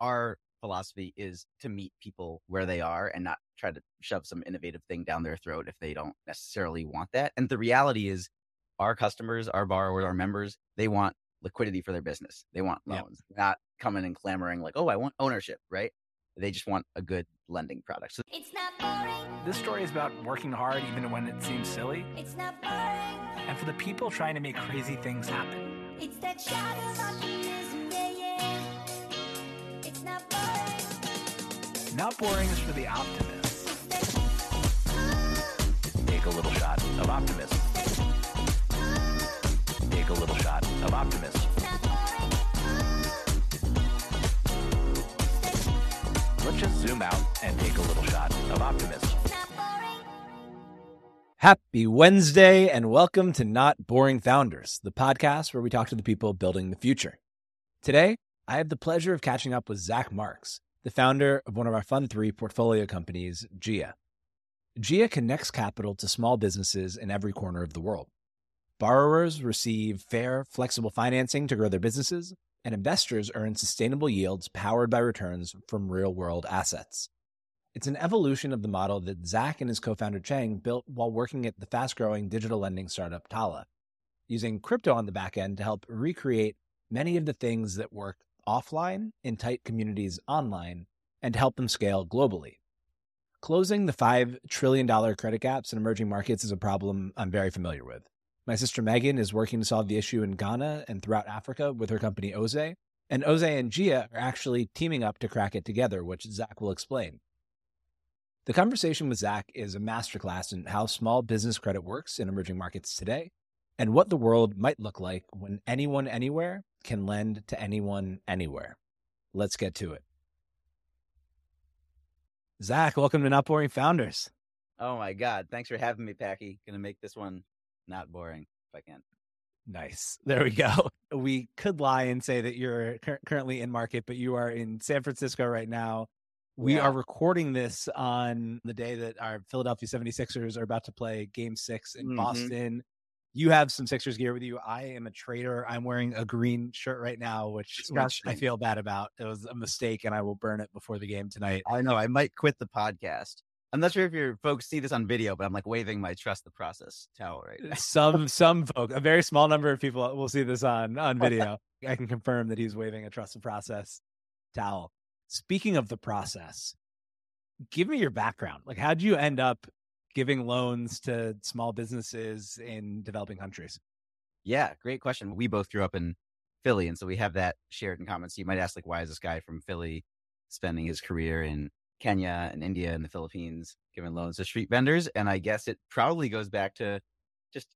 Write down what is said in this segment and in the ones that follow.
our philosophy is to meet people where they are and not try to shove some innovative thing down their throat if they don't necessarily want that. And the reality is, our customers, our borrowers, our members, they want liquidity for their business. They want loans, yep. not coming and clamoring like, "Oh, I want ownership," right? They just want a good lending product. So it's not boring. This story is about working hard even when it seems silly. It's not boring. And for the people trying to make crazy things happen. It's that shot Not boring is for the optimists. Take a little shot of optimism. Take a little shot of optimism. let's just zoom out and take a little shot of optimism. Happy Wednesday and welcome to Not Boring Founders, the podcast where we talk to the people building the future. Today, I have the pleasure of catching up with Zach Marks, the founder of one of our Fund 3 portfolio companies, Jia. Jia connects capital to small businesses in every corner of the world. Borrowers receive fair, flexible financing to grow their businesses, and investors earn sustainable yields powered by returns from real world assets. It's an evolution of the model that Zach and his co founder Chang built while working at the fast growing digital lending startup Tala, using crypto on the back end to help recreate many of the things that work offline in tight communities online and help them scale globally. Closing the $5 trillion credit gaps in emerging markets is a problem I'm very familiar with. My sister Meghan is working to solve the issue in Ghana and throughout Africa with her company Oze. And Oze and Jia are actually teaming up to crack it together, which Zach will explain. The conversation with Zach is a masterclass in how small business credit works in emerging markets today and what the world might look like when anyone anywhere can lend to anyone anywhere. Let's get to it. Zach, welcome to Not Boring Founders. Oh my God. Thanks for having me, Packy. Gonna make this one not boring if I can. Nice. There we go. We could lie and say that you're cur- currently in market, but you are in San Francisco right now. We yeah. are recording this on the day that our Philadelphia 76ers are about to play game six in mm-hmm. Boston. You have some Sixers gear with you. I am a traitor. I'm wearing a green shirt right now, which, which I feel bad about. It was a mistake, and I will burn it before the game tonight. I know. I might quit the podcast. I'm not sure if your folks see this on video, but I'm like waving my trust the process towel right now. some some folk, a very small number of people will see this on on video. I can confirm that he's waving a trust the process towel. Speaking of the process, give me your background. Like, how'd you end up giving loans to small businesses in developing countries? Yeah, great question. We both grew up in Philly, and so we have that shared in common. So you might ask, like, why is this guy from Philly spending his career in Kenya and India and the Philippines giving loans to street vendors. And I guess it probably goes back to just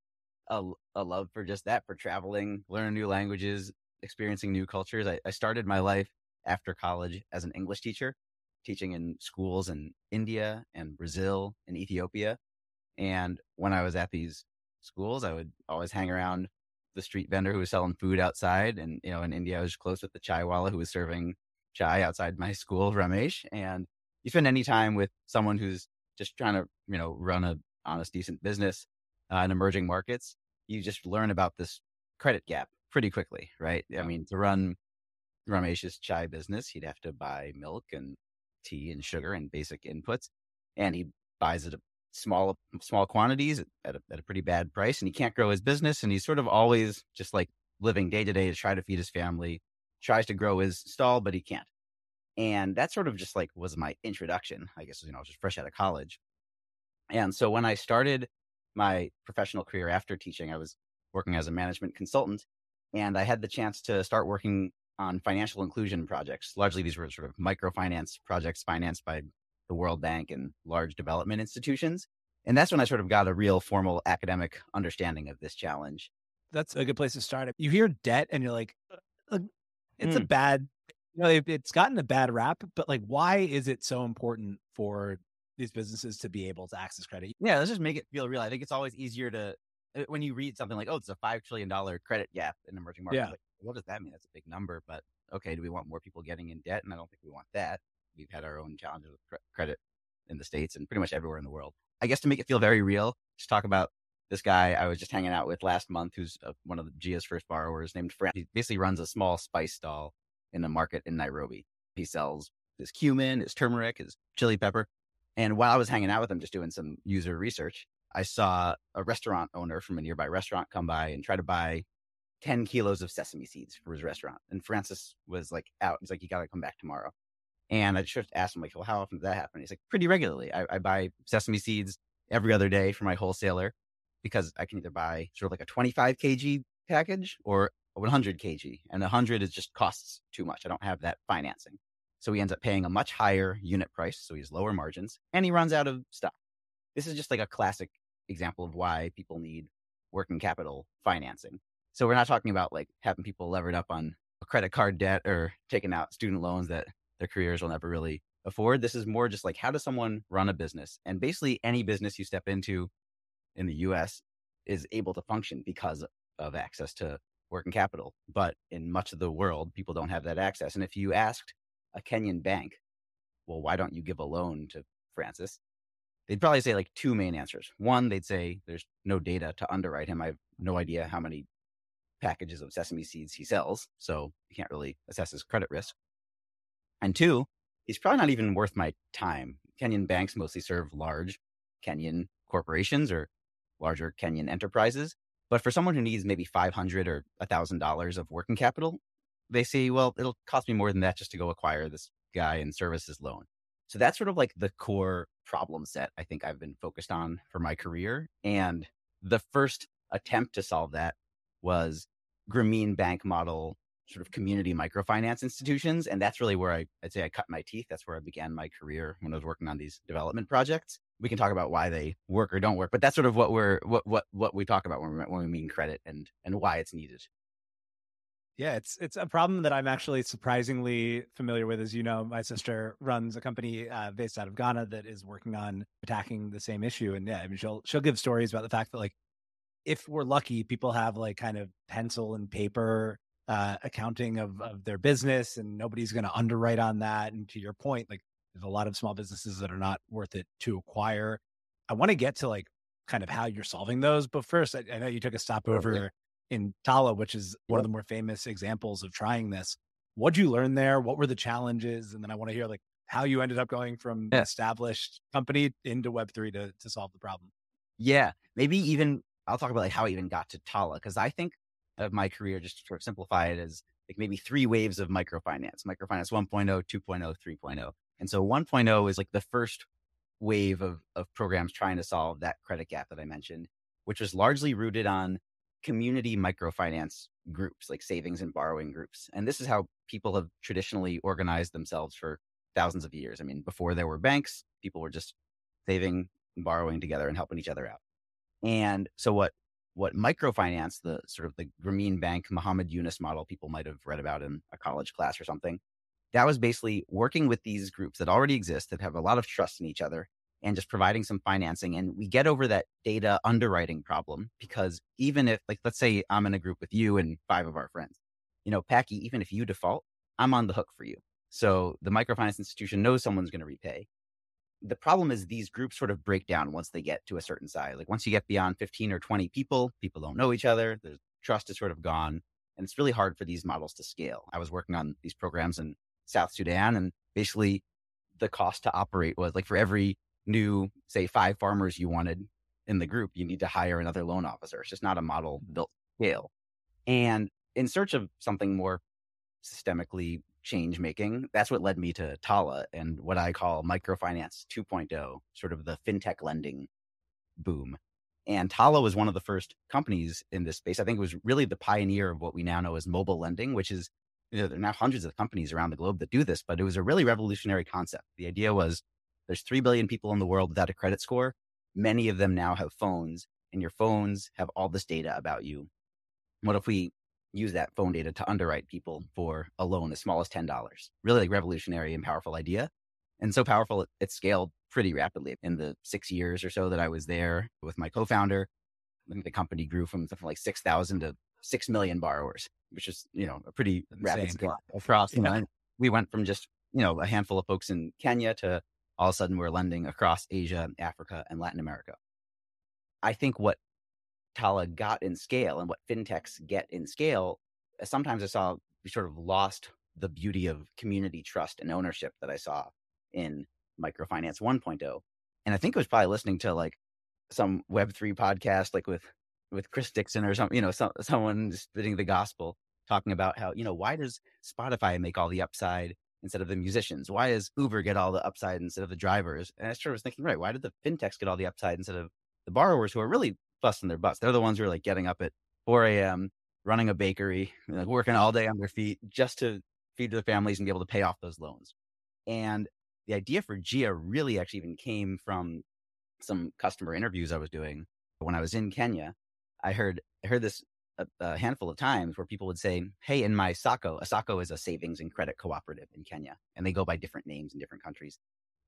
a, a love for just that, for traveling, learning new languages, experiencing new cultures. I, I started my life after college as an English teacher, teaching in schools in India and Brazil and Ethiopia. And when I was at these schools, I would always hang around the street vendor who was selling food outside. And, you know, in India, I was close with the chai wala who was serving chai outside my school, Ramesh. And you spend any time with someone who's just trying to, you know, run a honest, decent business uh, in emerging markets, you just learn about this credit gap pretty quickly, right? I mean, to run Ramesh's chai business, he'd have to buy milk and tea and sugar and basic inputs, and he buys it small small quantities at a, at a pretty bad price, and he can't grow his business, and he's sort of always just like living day to day to try to feed his family, tries to grow his stall, but he can't. And that sort of just like was my introduction. I guess, you know, I was just fresh out of college. And so when I started my professional career after teaching, I was working as a management consultant and I had the chance to start working on financial inclusion projects. Largely, these were sort of microfinance projects financed by the World Bank and large development institutions. And that's when I sort of got a real formal academic understanding of this challenge. That's a good place to start. You hear debt and you're like, it's mm. a bad you know, it's gotten a bad rap, but like, why is it so important for these businesses to be able to access credit? Yeah, let's just make it feel real. I think it's always easier to when you read something like, "Oh, it's a five trillion dollar credit gap in emerging markets." Yeah. Like, what does that mean? That's a big number, but okay, do we want more people getting in debt? And I don't think we want that. We've had our own challenges with credit in the states and pretty much everywhere in the world. I guess to make it feel very real, just talk about this guy I was just hanging out with last month, who's uh, one of the Jia's first borrowers, named Fran. He basically runs a small spice stall in a market in Nairobi. He sells his cumin, his turmeric, his chili pepper. And while I was hanging out with him, just doing some user research, I saw a restaurant owner from a nearby restaurant come by and try to buy 10 kilos of sesame seeds for his restaurant. And Francis was like out. He's like, you got to come back tomorrow. And I just asked him, like, well, how often does that happen? He's like, pretty regularly. I, I buy sesame seeds every other day for my wholesaler because I can either buy sort of like a 25 kg package or 100 kg. And 100 is just costs too much. I don't have that financing. So he ends up paying a much higher unit price. So he has lower margins and he runs out of stock. This is just like a classic example of why people need working capital financing. So we're not talking about like having people levered up on a credit card debt or taking out student loans that their careers will never really afford. This is more just like how does someone run a business? And basically any business you step into in the US is able to function because of access to working capital. But in much of the world, people don't have that access. And if you asked a Kenyan bank, well, why don't you give a loan to Francis? They'd probably say like two main answers. One, they'd say there's no data to underwrite him. I have no idea how many packages of sesame seeds he sells, so you can't really assess his credit risk. And two, he's probably not even worth my time. Kenyan banks mostly serve large Kenyan corporations or larger Kenyan enterprises. But for someone who needs maybe 500 or $1,000 of working capital, they say, well, it'll cost me more than that just to go acquire this guy and service his loan. So that's sort of like the core problem set I think I've been focused on for my career. And the first attempt to solve that was Grameen Bank model sort of community microfinance institutions. And that's really where I, I'd say I cut my teeth. That's where I began my career when I was working on these development projects. We can talk about why they work or don't work, but that's sort of what we're, what, what, what we talk about when we, when we mean credit and, and why it's needed. Yeah, it's it's a problem that I'm actually surprisingly familiar with. As you know, my sister runs a company uh, based out of Ghana that is working on attacking the same issue. And yeah, I mean, she'll she'll give stories about the fact that like if we're lucky, people have like kind of pencil and paper uh, accounting of of their business, and nobody's going to underwrite on that. And to your point, like there's a lot of small businesses that are not worth it to acquire. I want to get to like kind of how you're solving those, but first, I, I know you took a stopover in Tala, which is one of the more famous examples of trying this. What'd you learn there? What were the challenges? And then I want to hear like how you ended up going from yeah. established company into Web3 to, to solve the problem. Yeah. Maybe even I'll talk about like how I even got to Tala because I think of my career, just to sort of simplify it as like maybe three waves of microfinance, microfinance 1.0, 2.0, 3.0. And so 1.0 is like the first wave of, of programs trying to solve that credit gap that I mentioned, which was largely rooted on community microfinance groups, like savings and borrowing groups. And this is how people have traditionally organized themselves for thousands of years. I mean, before there were banks, people were just saving and borrowing together and helping each other out. And so what what microfinance, the sort of the Grameen Bank Muhammad Yunus model people might have read about in a college class or something, that was basically working with these groups that already exist that have a lot of trust in each other and just providing some financing. And we get over that data underwriting problem because even if, like, let's say I'm in a group with you and five of our friends, you know, Packy, even if you default, I'm on the hook for you. So the microfinance institution knows someone's going to repay. The problem is these groups sort of break down once they get to a certain size. Like once you get beyond 15 or 20 people, people don't know each other. The trust is sort of gone. And it's really hard for these models to scale. I was working on these programs in South Sudan and basically the cost to operate was like for every new, say, five farmers you wanted in the group, you need to hire another loan officer. It's just not a model built scale. And in search of something more systemically change making, that's what led me to Tala and what I call microfinance 2.0, sort of the fintech lending boom. And Tala was one of the first companies in this space. I think it was really the pioneer of what we now know as mobile lending, which is, you know, there are now hundreds of companies around the globe that do this, but it was a really revolutionary concept. The idea was there's 3 billion people in the world without a credit score. Many of them now have phones, and your phones have all this data about you. What if we use that phone data to underwrite people for a loan as small as $10? Really like revolutionary and powerful idea. And so powerful, it, it scaled pretty rapidly in the six years or so that I was there with my co-founder. I think the company grew from something like 6,000 to 6 million borrowers, which is, you know, a pretty Insane. rapid scale across, you know, we went from just, you know, a handful of folks in Kenya to all of a sudden we're lending across Asia, Africa, and Latin America. I think what Tala got in scale and what fintechs get in scale, uh, sometimes I saw we sort of lost the beauty of community trust and ownership that I saw in microfinance 1.0. And I think I was probably listening to like some Web3 podcast, like with, with Chris Dixon or some, you know, some, someone spitting the gospel talking about how, you know, why does Spotify make all the upside instead of the musicians? Why does Uber get all the upside instead of the drivers? And I sort of was thinking, right, why did the fintechs get all the upside instead of the borrowers who are really busting their butts? They're the ones who are like getting up at 4 a.m., running a bakery, like working all day on their feet just to feed their families and be able to pay off those loans. And the idea for Jia really actually even came from some customer interviews I was doing when I was in Kenya. I heard I heard this a, a, handful of times where people would say, Hey, in my SACCO, a SACCO is a savings and credit cooperative in Kenya, and they go by different names in different countries.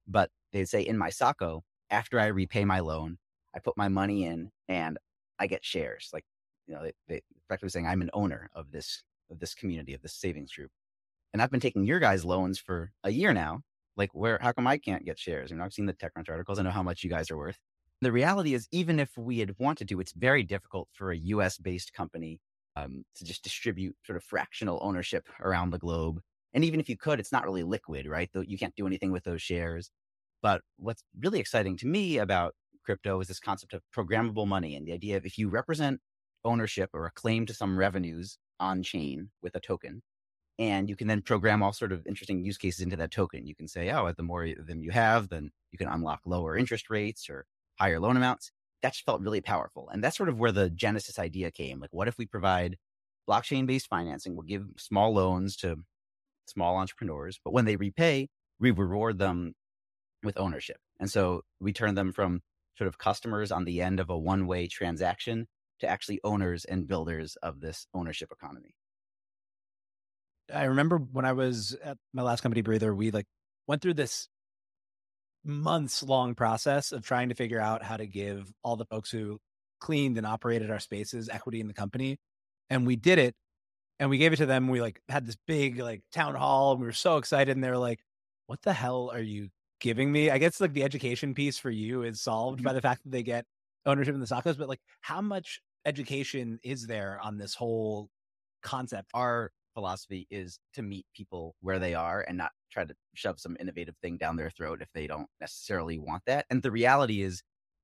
But they'd say, In my SACCO, after I repay my loan, I put my money in and I get shares. Like, you know, they, they effectively saying, I'm an owner of this, of this community, of this savings group. And I've been taking your guys' loans for a year now. Like, where, how come I can't get shares? You know, I've seen the TechCrunch articles. I know how much you guys are worth. The reality is, even if we had wanted to, it's very difficult for a US based company um, to just distribute sort of fractional ownership around the globe. And even if you could, it's not really liquid, right? You can't do anything with those shares. But what's really exciting to me about crypto is this concept of programmable money and the idea of if you represent ownership or a claim to some revenues on chain with a token, and you can then program all sort of interesting use cases into that token. You can say, oh, the more of them you have, then you can unlock lower interest rates or higher loan amounts. That felt really powerful. And that's sort of where the Genesis idea came. Like, what if we provide blockchain based financing? We'll give small loans to small entrepreneurs, but when they repay, we reward them with ownership. And so we turn them from sort of customers on the end of a one way transaction to actually owners and builders of this ownership economy. I remember when I was at my last company, Breather, we like went through this months long process of trying to figure out how to give all the folks who cleaned and operated our spaces equity in the company. And we did it and we gave it to them. We like had this big like town hall and we were so excited. And they were like, what the hell are you giving me? I guess like the education piece for you is solved mm-hmm. by the fact that they get ownership in the SACCOs, but like how much education is there on this whole concept? Our philosophy is to meet people where they are and not try to shove some innovative thing down their throat if they don't necessarily want that. And the reality is,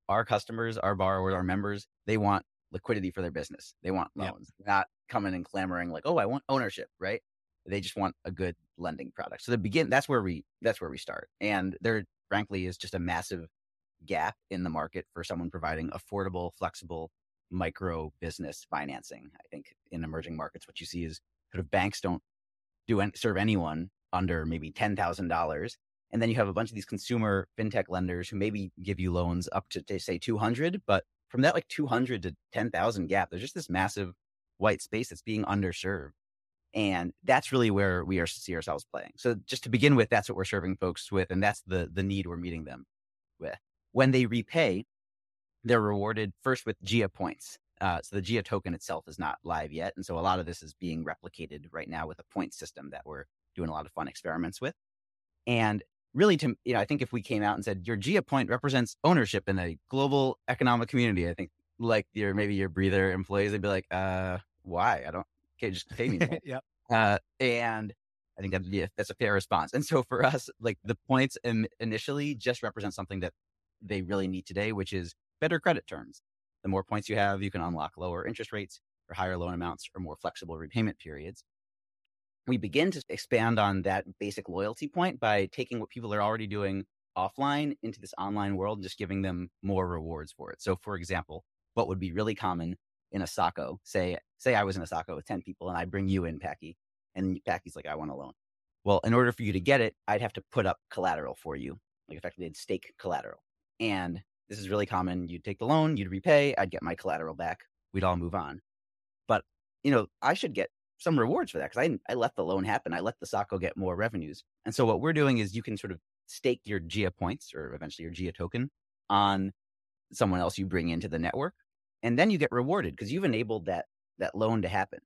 our customers, our borrowers, our members, they want liquidity for their business. They want loans, yep. not coming and clamoring like, "Oh, I want ownership," right? They just want a good lending product. So the begin that's where we that's where we start. And there frankly is just a massive gap in the market for someone providing affordable, flexible micro business financing. I think in emerging markets what you see is sort of banks don't do any, serve anyone under maybe $10,000. And then you have a bunch of these consumer fintech lenders who maybe give you loans up to, say 200, but from that like 200 to 10,000 gap, there's just this massive white space that's being underserved. And that's really where we are see ourselves playing. So just to begin with, that's what we're serving folks with. And that's the, the need we're meeting them with. When they repay, they're rewarded first with Jia points. Uh, so the Jia token itself is not live yet. And so a lot of this is being replicated right now with a point system that we're doing a lot of fun experiments with. And really to, you know, I think if we came out and said your Jia point represents ownership in a global economic community, I think like your, maybe your breather employees, they'd be like, uh, why? I don't, okay, just pay me. yep. Uh, and I think that'd be a, that's a fair response. And so for us, like the points initially just represent something that they really need today, which is better credit terms. The more points you have, you can unlock lower interest rates or higher loan amounts or more flexible repayment periods. We begin to expand on that basic loyalty point by taking what people are already doing offline into this online world and just giving them more rewards for it. So, for example, what would be really common in a SACCO, say, say I was in a SACCO with 10 people and I bring you in, Packy, and Packy's like, I want a loan. Well, in order for you to get it, I'd have to put up collateral for you, like effectively I'd stake collateral. And this is really common. You'd take the loan, you'd repay, I'd get my collateral back. We'd all move on. But, you know, I should get some rewards for that because I, I let the loan happen. I let the SACCO get more revenues. And so what we're doing is you can sort of stake your Jia points or eventually your Jia token on someone else you bring into the network. And then you get rewarded because you've enabled that, that loan to happen.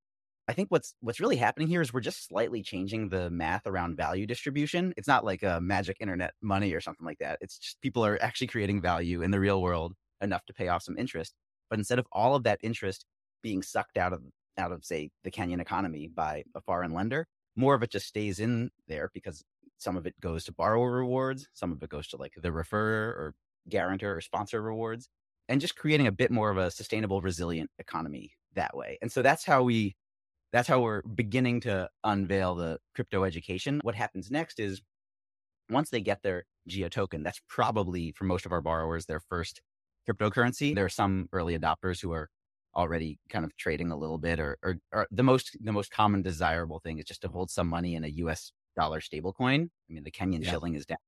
I think what's what's really happening here is we're just slightly changing the math around value distribution. It's not like a magic internet money or something like that. It's just people are actually creating value in the real world enough to pay off some interest. But instead of all of that interest being sucked out of out of say the Kenyan economy by a foreign lender, more of it just stays in there because some of it goes to borrower rewards, some of it goes to like the referrer or guarantor or sponsor rewards, and just creating a bit more of a sustainable, resilient economy that way. And so that's how we that's how we're beginning to unveil the crypto education. What happens next is once they get their Jia token, that's probably for most of our borrowers their first cryptocurrency. There are some early adopters who are already kind of trading a little bit or, or, or the most the most common desirable thing is just to hold some money in a US dollar stablecoin. I mean the Kenyan yeah. shilling is down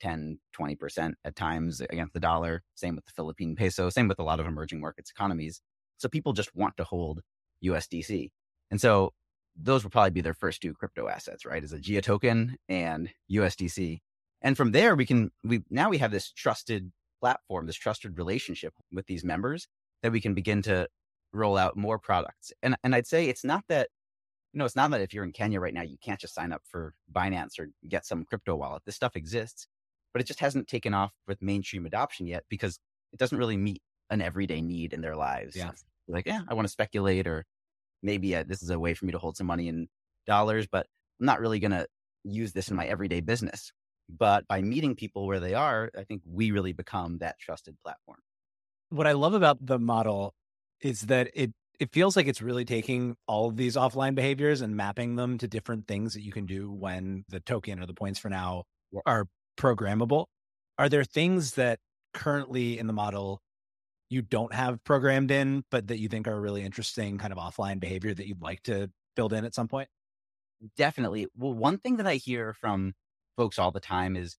10, 20% at times against the dollar. Same with the Philippine peso, same with a lot of emerging markets economies. So people just want to hold USDC. And so those will probably be their first two crypto assets, right? Is a Jia token and USDC. And from there, we can, we now we have this trusted platform, this trusted relationship with these members that we can begin to roll out more products. And, and I'd say it's not that, you know, it's not that if you're in Kenya right now, you can't just sign up for Binance or get some crypto wallet. This stuff exists, but it just hasn't taken off with mainstream adoption yet because it doesn't really meet an everyday need in their lives. Yeah. Like, yeah, I want to speculate or maybe uh, this is a way for me to hold some money in dollars, but I'm not really going to use this in my everyday business. But by meeting people where they are, I think we really become that trusted platform. What I love about the model is that it it feels like it's really taking all of these offline behaviors and mapping them to different things that you can do when the token or the points for now are programmable. Are there things that currently in the model you don't have programmed in, but that you think are really interesting kind of offline behavior that you'd like to build in at some point? Definitely. Well, one thing that I hear from folks all the time is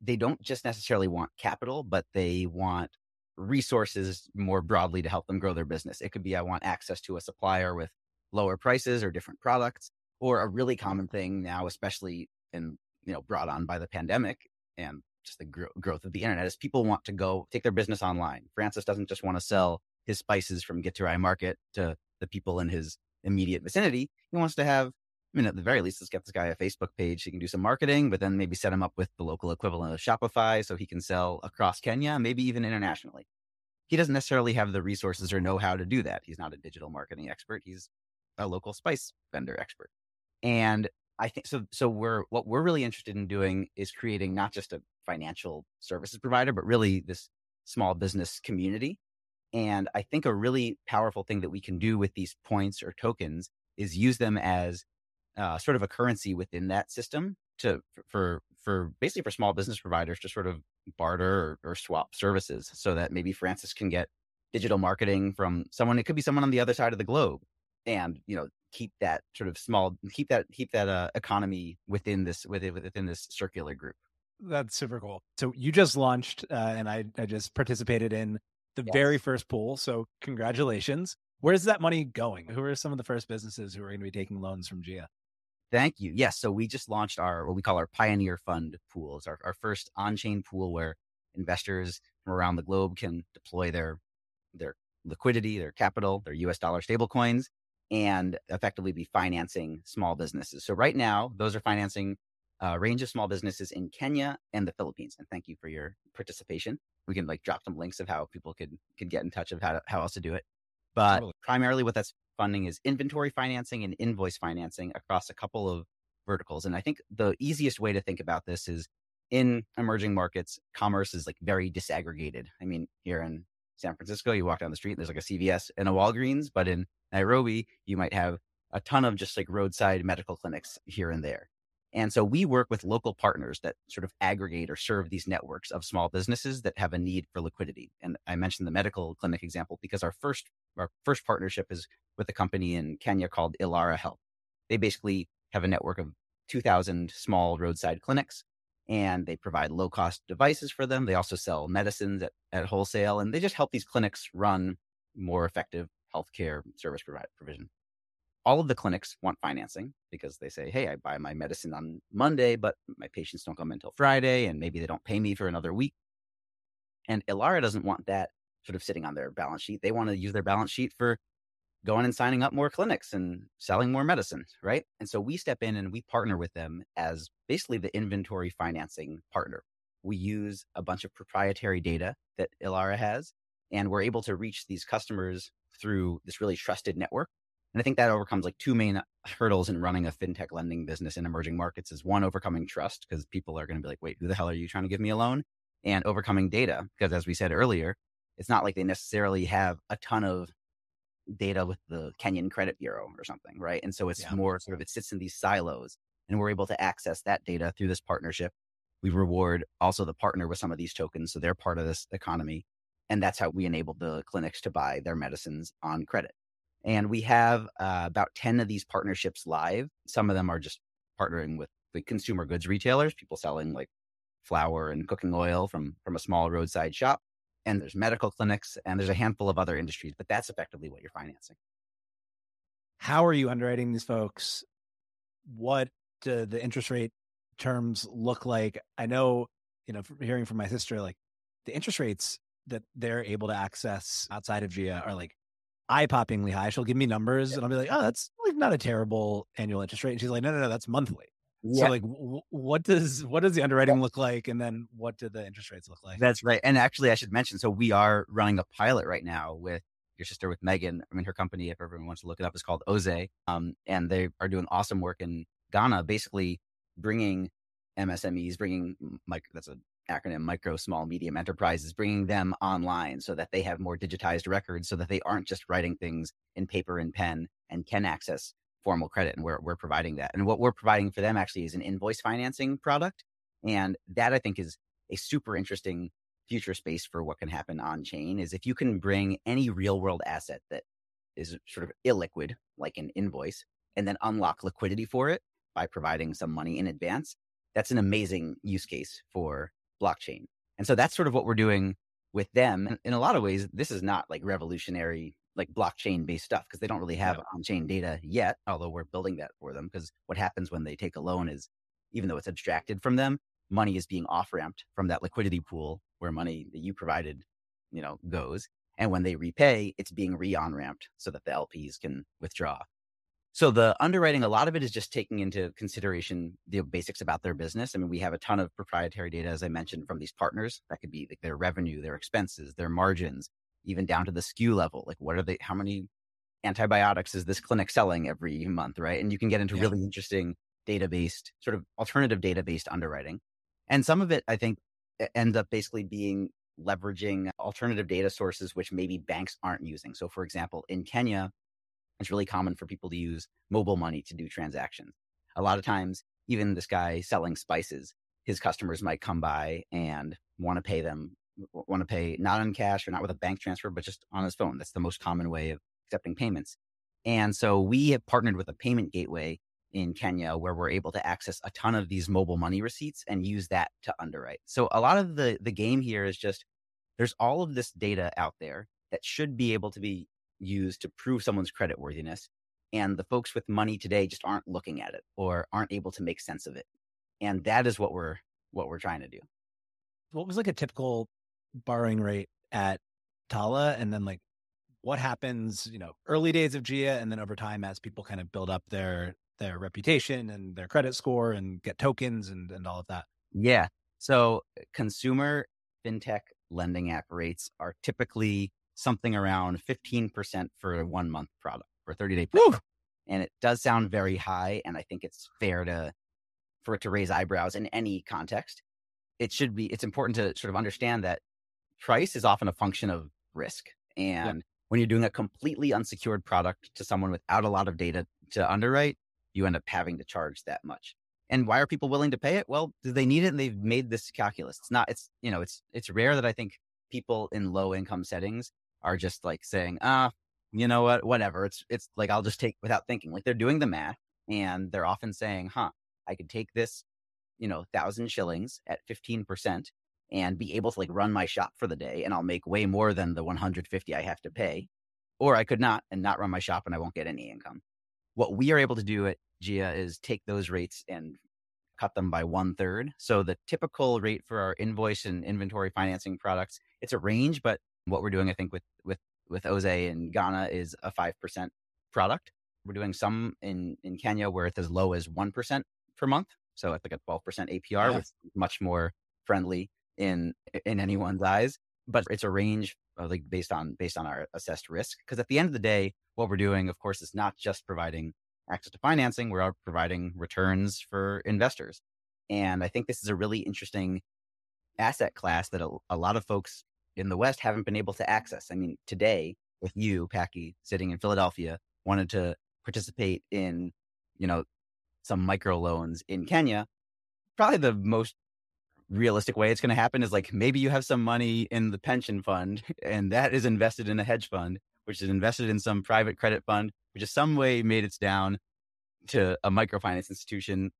they don't just necessarily want capital, but they want resources more broadly to help them grow their business. It could be I want access to a supplier with lower prices or different products, or a really common thing now, especially in you know brought on by the pandemic and just the gro- growth of the internet is people want to go take their business online. Francis doesn't just want to sell his spices from Githurai Market to the people in his immediate vicinity. He wants to have, I mean, at the very least, let's get this guy a Facebook page. He can do some marketing, but then maybe set him up with the local equivalent of Shopify so he can sell across Kenya, maybe even internationally. He doesn't necessarily have the resources or know how to do that. He's not a digital marketing expert. He's a local spice vendor expert. And I think so. So we're what we're really interested in doing is creating not just a financial services provider, but really this small business community. And I think a really powerful thing that we can do with these points or tokens is use them as uh, sort of a currency within that system to for for basically for small business providers to sort of barter or, or swap services, so that maybe Francis can get digital marketing from someone. It could be someone on the other side of the globe, and you know keep that sort of small keep that keep that uh, economy within this within within this circular group that's super cool. So you just launched uh, and I, I just participated in the yes. very first pool so congratulations. Where's that money going? Who are some of the first businesses who are going to be taking loans from Jia thank you. Yes so we just launched our what we call our pioneer fund pools, our, our first on-chain pool where investors from around the globe can deploy their their liquidity their capital their us dollar stable coins and effectively be financing small businesses. So right now, those are financing a range of small businesses in Kenya and the Philippines. And thank you for your participation. We can like drop some links of how people could could get in touch of how to, how else to do it. But totally. primarily, what that's funding is inventory financing and invoice financing across a couple of verticals. And I think the easiest way to think about this is in emerging markets, commerce is like very disaggregated. I mean, here in San Francisco, you walk down the street, and there's like a CVS and a Walgreens, but in Nairobi, you might have a ton of just like roadside medical clinics here and there. And so we work with local partners that sort of aggregate or serve these networks of small businesses that have a need for liquidity. And I mentioned the medical clinic example because our first our first partnership is with a company in Kenya called Ilara Health. They basically have a network of 2000 small roadside clinics and they provide low cost devices for them. They also sell medicines at, at wholesale and they just help these clinics run more effective healthcare service provision. All of the clinics want financing because they say, hey, I buy my medicine on Monday, but my patients don't come until Friday, and maybe they don't pay me for another week. And Ilara doesn't want that sort of sitting on their balance sheet. They want to use their balance sheet for going and signing up more clinics and selling more medicine, right? And so we step in and we partner with them as basically the inventory financing partner. We use a bunch of proprietary data that Ilara has, and we're able to reach these customers through this really trusted network And I think that overcomes like two main hurdles in running a fintech lending business in emerging markets is one, overcoming trust, because people are going to be like, wait, who the hell are you trying to give me a loan? And overcoming data, because as we said earlier, it's not like they necessarily have a ton of data with the Kenyan Credit Bureau or something, right? And so it's yeah. more sort of, it sits in these silos and we're able to access that data through this partnership. We reward also the partner with some of these tokens. So they're part of this economy. And that's how we enable the clinics to buy their medicines on credit. And we have uh, about 10 of these partnerships live. Some of them are just partnering with the consumer goods retailers, people selling like flour and cooking oil from, from a small roadside shop. And there's medical clinics and there's a handful of other industries, but that's effectively what you're financing. How are you underwriting these folks? What do the interest rate terms look like? I know, you know, hearing from my sister, like the interest rates that they're able to access outside of Jia are like eye poppingly high. She'll give me numbers and I'll be like, oh, that's like not a terrible annual interest rate. And she's like, no, no, no, that's monthly. So like, w- what does what does the underwriting look like, and then what do the interest rates look like? That's right. And actually, I should mention, so we are running a pilot right now with your sister, with Meghan. I mean, her company, if everyone wants to look it up, is called Oze, um, and they are doing awesome work in Ghana, basically bringing MSMEs, bringing like that's a acronym micro, small, medium enterprises, bringing them online so that they have more digitized records so that they aren't just writing things in paper and pen and can access formal credit. And we're, we're providing that. And what we're providing for them actually is an invoice financing product. And that I think is a super interesting future space for what can happen on chain is if you can bring any real world asset that is sort of illiquid, like an invoice, and then unlock liquidity for it by providing some money in advance. That's an amazing use case for blockchain. And so that's sort of what we're doing with them. And in a lot of ways, this is not like revolutionary, like blockchain based stuff because they don't really have on chain data yet, although we're building that for them. Because what happens when they take a loan is, even though it's abstracted from them, money is being off ramped from that liquidity pool where money that you provided, you know, goes. And when they repay, it's being re on ramped so that the LPs can withdraw. So the underwriting, a lot of it is just taking into consideration the basics about their business. I mean, we have a ton of proprietary data, as I mentioned, from these partners. That could be like their revenue, their expenses, their margins, even down to the SKU level. Like, what are they? How many antibiotics is this clinic selling every month, right? And you can get into yeah. really interesting data based, sort of alternative data based underwriting. And some of it, I think, ends up basically being leveraging alternative data sources, which maybe banks aren't using. So, for example, in Kenya, it's really common for people to use mobile money to do transactions. A lot of times, even this guy selling spices, his customers might come by and want to pay them, want to pay not in cash or not with a bank transfer, but just on his phone. That's the most common way of accepting payments. And so we have partnered with a payment gateway in Kenya where we're able to access a ton of these mobile money receipts and use that to underwrite. So a lot of the the game here is just there's all of this data out there that should be able to be use to prove someone's credit worthiness. And the folks with money today just aren't looking at it or aren't able to make sense of it. And that is what we're what we're trying to do. What was like a typical borrowing rate at Tala? And then like what happens, you know, early days of Jia and then over time as people kind of build up their their reputation and their credit score and get tokens and, and all of that? Yeah. So consumer fintech lending app rates are typically something around 15% for a one month product for 30 day product. And it does sound very high. And I think it's fair to, for it to raise eyebrows in any context. It should be, it's important to sort of understand that price is often a function of risk. And yeah. when you're doing a completely unsecured product to someone without a lot of data to underwrite, you end up having to charge that much. And why are people willing to pay it? Well, do they need it? And they've made this calculus. It's not, it's, you know, it's, it's rare that I think people in low income settings are just like saying, ah, you know what, whatever. It's it's like I'll just take without thinking. Like they're doing the math and they're often saying, huh, I could take this, you know, thousand shillings at fifteen percent and be able to like run my shop for the day and I'll make way more than the 150 I have to pay. Or I could not and not run my shop and I won't get any income. What we are able to do at Jia is take those rates and cut them by one third. So the typical rate for our invoice and inventory financing products, it's a range, but what we're doing, I think, with with with Oze in Ghana is a five percent product. We're doing some in in Kenya where it's as low as one percent per month, so it's like a twelve percent APR, yeah. which is much more friendly in in anyone's eyes. But it's a range uh, like based on based on our assessed risk. Because at the end of the day, what we're doing, of course, is not just providing access to financing; we're providing returns for investors. And I think this is a really interesting asset class that a, a lot of folks in the West haven't been able to access. I mean, today, if you, Packy, sitting in Philadelphia, wanted to participate in, you know, some micro loans in Kenya, probably the most realistic way it's going to happen is like maybe you have some money in the pension fund and that is invested in a hedge fund, which is invested in some private credit fund, which is some way made its down to a microfinance institution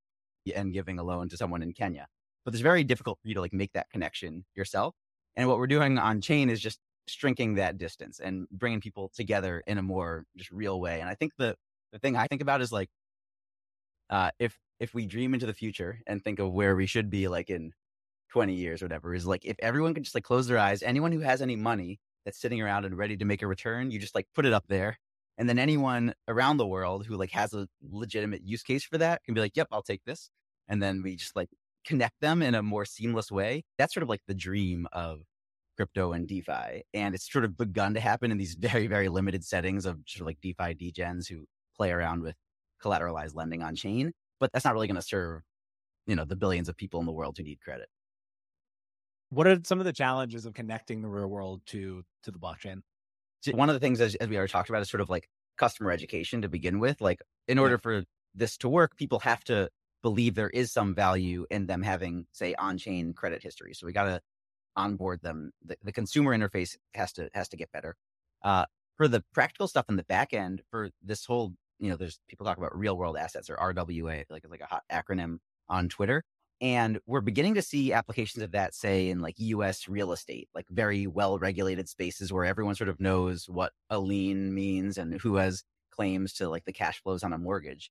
and giving a loan to someone in Kenya. But it's very difficult for you to like make that connection yourself. And what we're doing on chain is just shrinking that distance and bringing people together in a more just real way. And I think the the thing I think about is like, uh, if if we dream into the future and think of where we should be, like in 20 years or whatever, is like if everyone could just like close their eyes, anyone who has any money that's sitting around and ready to make a return, you just like put it up there. And then anyone around the world who like has a legitimate use case for that can be like, yep, I'll take this. And then we just like connect them in a more seamless way. That's sort of like the dream of crypto and DeFi. And it's sort of begun to happen in these very, very limited settings of sort of like DeFi degens who play around with collateralized lending on chain. But that's not really going to serve, you know, the billions of people in the world who need credit. What are some of the challenges of connecting the real world to to the blockchain? So one of the things, as, as we already talked about, is sort of like customer education to begin with. Like, in order yeah. for this to work, people have to believe there is some value in them having, say, on-chain credit history. So we got to onboard them. The, the, consumer interface has to has to get better. Uh, for the practical stuff in the back end, for this whole, you know, there's people talk about real world assets or RWA, like it's like a hot acronym on Twitter. And we're beginning to see applications of that, say, in like US real estate, like very well regulated spaces where everyone sort of knows what a lien means and who has claims to like the cash flows on a mortgage.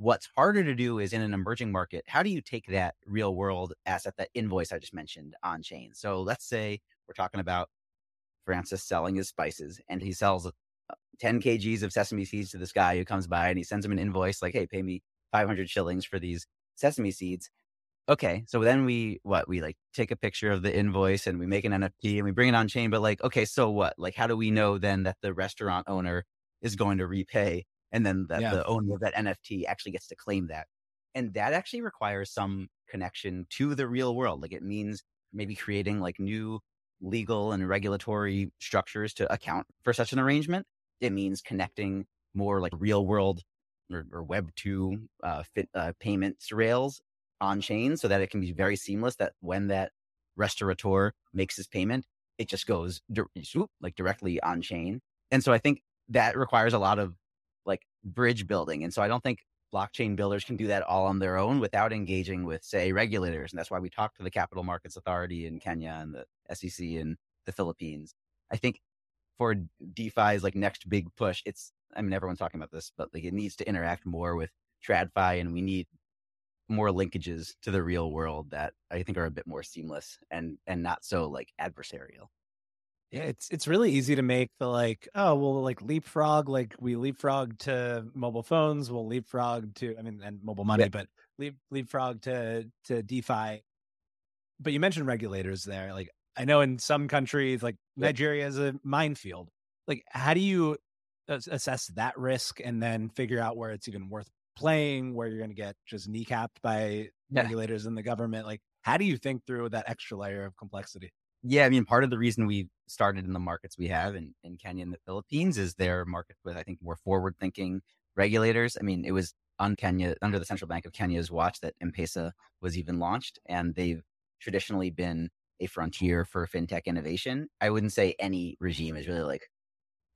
What's harder to do is in an emerging market, how do you take that real world asset, that invoice I just mentioned on chain? So let's say we're talking about Francis selling his spices and he sells uh, 10 kgs of sesame seeds to this guy who comes by and he sends him an invoice like, hey, pay me 500 shillings for these sesame seeds. Okay. So then we, what, we like take a picture of the invoice and we make an NFT and we bring it on chain. But like, okay, so what? Like, how do we know then that the restaurant owner is going to repay and then that yeah. the owner of that NFT actually gets to claim that. And that actually requires some connection to the real world. Like it means maybe creating like new legal and regulatory structures to account for such an arrangement. It means connecting more like real world or, or Web two uh, fit, uh, payments rails on chain so that it can be very seamless. That when that restaurateur makes his payment, it just goes like directly on chain. And so I think that requires a lot of bridge building. And so I don't think blockchain builders can do that all on their own without engaging with, say, regulators. And that's why we talk to the Capital Markets Authority in Kenya and the SEC in the Philippines. I think for DeFi's like next big push, it's, I mean, everyone's talking about this, but like it needs to interact more with TradFi and we need more linkages to the real world that I think are a bit more seamless and, and not so like adversarial. Yeah, it's it's really easy to make the like, oh, we'll like leapfrog, like we leapfrog to mobile phones, we'll leapfrog to I mean and mobile money, yeah. but leap leapfrog to to DeFi. But you mentioned regulators there. Like I know in some countries, like. Nigeria is a minefield. Like how do you assess that risk and then figure out where it's even worth playing, where you're going to get just kneecapped by yeah. regulators in the government? Like how do you think through that extra layer of complexity? Yeah, I mean, part of the reason we started in the markets we have in, in Kenya and the Philippines is their markets with, I think, more forward thinking regulators. I mean, it was on Kenya, under the Central Bank of Kenya's watch that M Pesa was even launched, and they've traditionally been a frontier for fintech innovation. I wouldn't say any regime is really like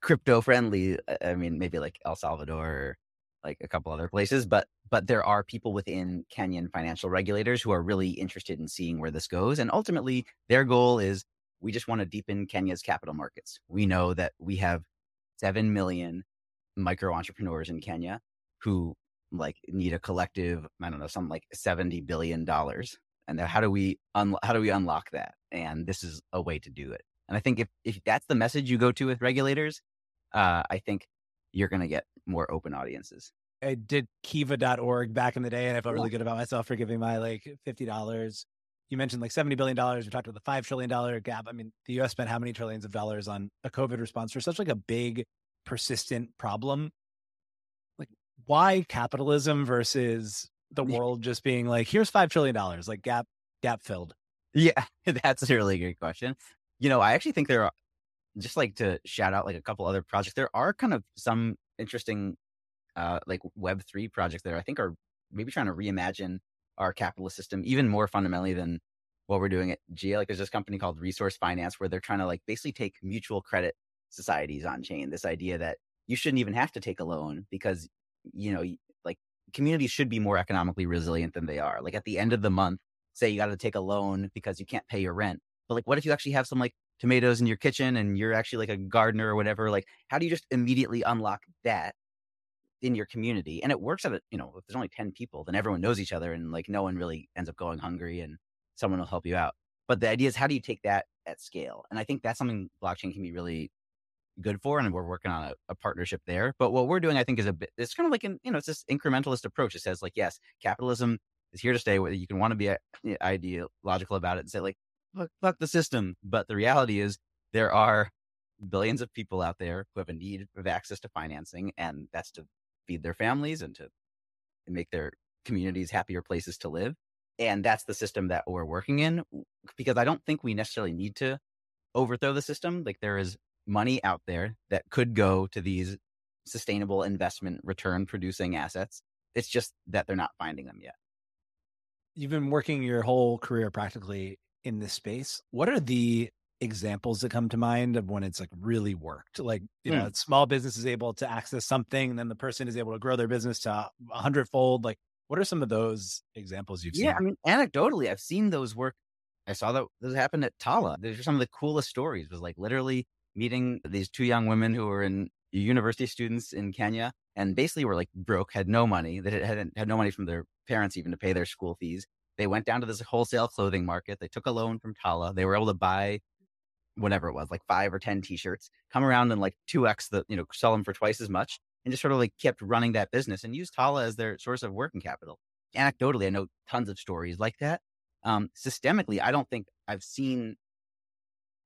crypto friendly. I mean, maybe like El Salvador or like a couple other places, but but there are people within Kenyan financial regulators who are really interested in seeing where this goes. And ultimately, their goal is we just want to deepen Kenya's capital markets. We know that we have 7 million micro entrepreneurs in Kenya who like need a collective, I don't know, something like 70 billion dollars. And how do we un- how do we unlock that? And this is a way to do it. And I think if if that's the message you go to with regulators, uh, I think you're going to get more open audiences. I did kiva.org back in the day and I felt really good about myself for giving my like $50 you mentioned like $70 billion. We talked about the $5 trillion gap. I mean, the US spent how many trillions of dollars on a COVID response for such like a big, persistent problem? Like, why capitalism versus the world just being like, here's $5 trillion, like gap, gap filled? Yeah, that's a really great question. You know, I actually think there are, just like to shout out like a couple other projects, there are kind of some interesting, uh, like Web3 projects that I think are maybe trying to reimagine our capitalist system even more fundamentally than what we're doing at Jia. Like there's this company called Resource Finance where they're trying to like basically take mutual credit societies on chain. This idea that you shouldn't even have to take a loan because, you know, like communities should be more economically resilient than they are. Like at the end of the month, say you got to take a loan because you can't pay your rent. But like, what if you actually have some like tomatoes in your kitchen and you're actually like a gardener or whatever? Like, how do you just immediately unlock that in your community? And it works at a, you know, if there's only 10 people, then everyone knows each other and like no one really ends up going hungry and someone will help you out. But the idea is how do you take that at scale? And I think that's something blockchain can be really good for. And we're working on a, a, partnership there. But what we're doing, I think, is a bit, it's kind of like an, you know, it's this incrementalist approach. It says like, yes, capitalism is here to stay. Whether you can want to be uh, ideological about it and say like, fuck, fuck the system. But the reality is there are billions of people out there who have a need of access to financing, and that's to feed their families and to make their communities happier places to live. And that's the system that we're working in because I don't think we necessarily need to overthrow the system. Like there is money out there that could go to these sustainable investment return producing assets. It's just that they're not finding them yet you've been working your whole career practically in this space. What are the examples that come to mind of when it's like really worked? Like, you know, hmm. small business is able to access something and then the person is able to grow their business to a hundredfold. Like, what are some of those examples you've yeah, seen? Yeah, I mean, anecdotally, I've seen those work. I saw that those happened at Tala. Those are some of the coolest stories. Was like literally meeting these two young women who were in university students in Kenya and basically were like broke, had no money, that had had no money from their parents even to pay their school fees. They went down to this wholesale clothing market. They took a loan from Tala. They were able to buy whatever it was, like five or 10 t-shirts, come around and like 2x the, you know, sell them for twice as much and just sort of like kept running that business and used Tala as their source of working capital. Anecdotally, I know tons of stories like that. Um, systemically, I don't think I've seen,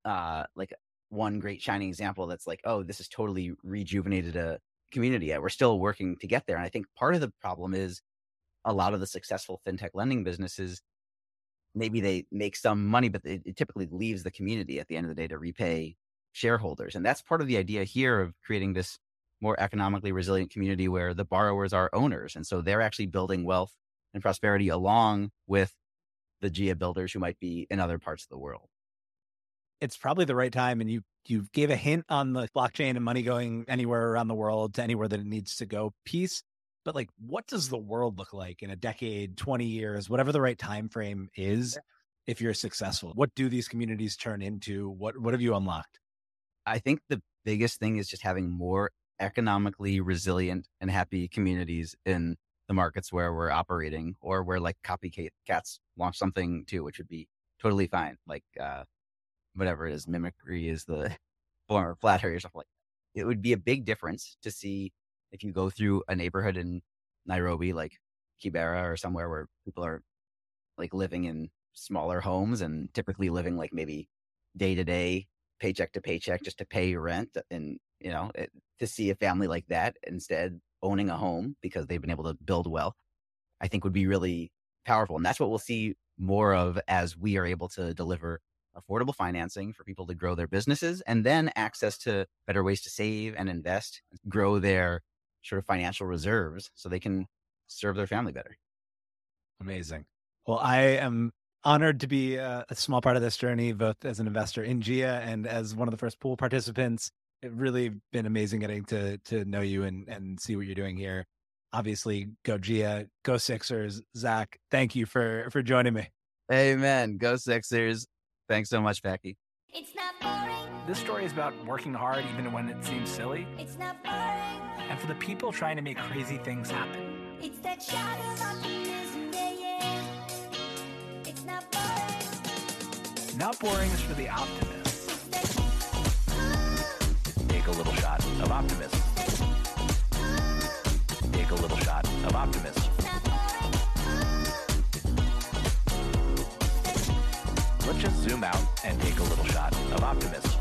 uh, like one great shining example that's like, oh, this has totally rejuvenated a community. Yet. We're still working to get there. And I think part of the problem is a lot of the successful fintech lending businesses, maybe they make some money, but it, typically leaves the community at the end of the day to repay shareholders. And that's part of the idea here of creating this more economically resilient community where the borrowers are owners. And so they're actually building wealth and prosperity along with the Jia builders who might be in other parts of the world. It's probably the right time. And you, you gave a hint on the blockchain and money going anywhere around the world to anywhere that it needs to go piece but like what does the world look like in a decade 20 years whatever the right time frame is if you're successful? What do these communities turn into? What what have you unlocked? I think the biggest thing is just having more economically resilient and happy communities in the markets where we're operating or where like copycats launch something too which would be totally fine like uh whatever it is mimicry is the form of flattery or something like that. it would be a big difference to see if you go through a neighborhood in Nairobi, like Kibera or somewhere where people are like living in smaller homes and typically living like maybe day to day, paycheck to paycheck just to pay rent. And, you know, it, to see a family like that instead owning a home because they've been able to build wealth, I think would be really powerful. And that's what we'll see more of as we are able to deliver affordable financing for people to grow their businesses and then access to better ways to save and invest, grow their sort of financial reserves so they can serve their family better. Amazing. Well, I am honored to be a, a, small part of this journey, both as an investor in Jia and as one of the first pool participants. It really been amazing getting to to know you and and see what you're doing here. Obviously, go Jia, go Sixers. Zach, thank you for for joining me. Amen. Go Sixers. Thanks so much, Packy. It's not boring. This story is about working hard even when it seems silly. It's not boring and for the people trying to make crazy things happen. It's that shot of optimism, yeah, yeah. It's not boring. Not boring is for the optimist. Take a little shot of optimism. Take a little shot of optimism. Let's just zoom out and take a little shot of optimism.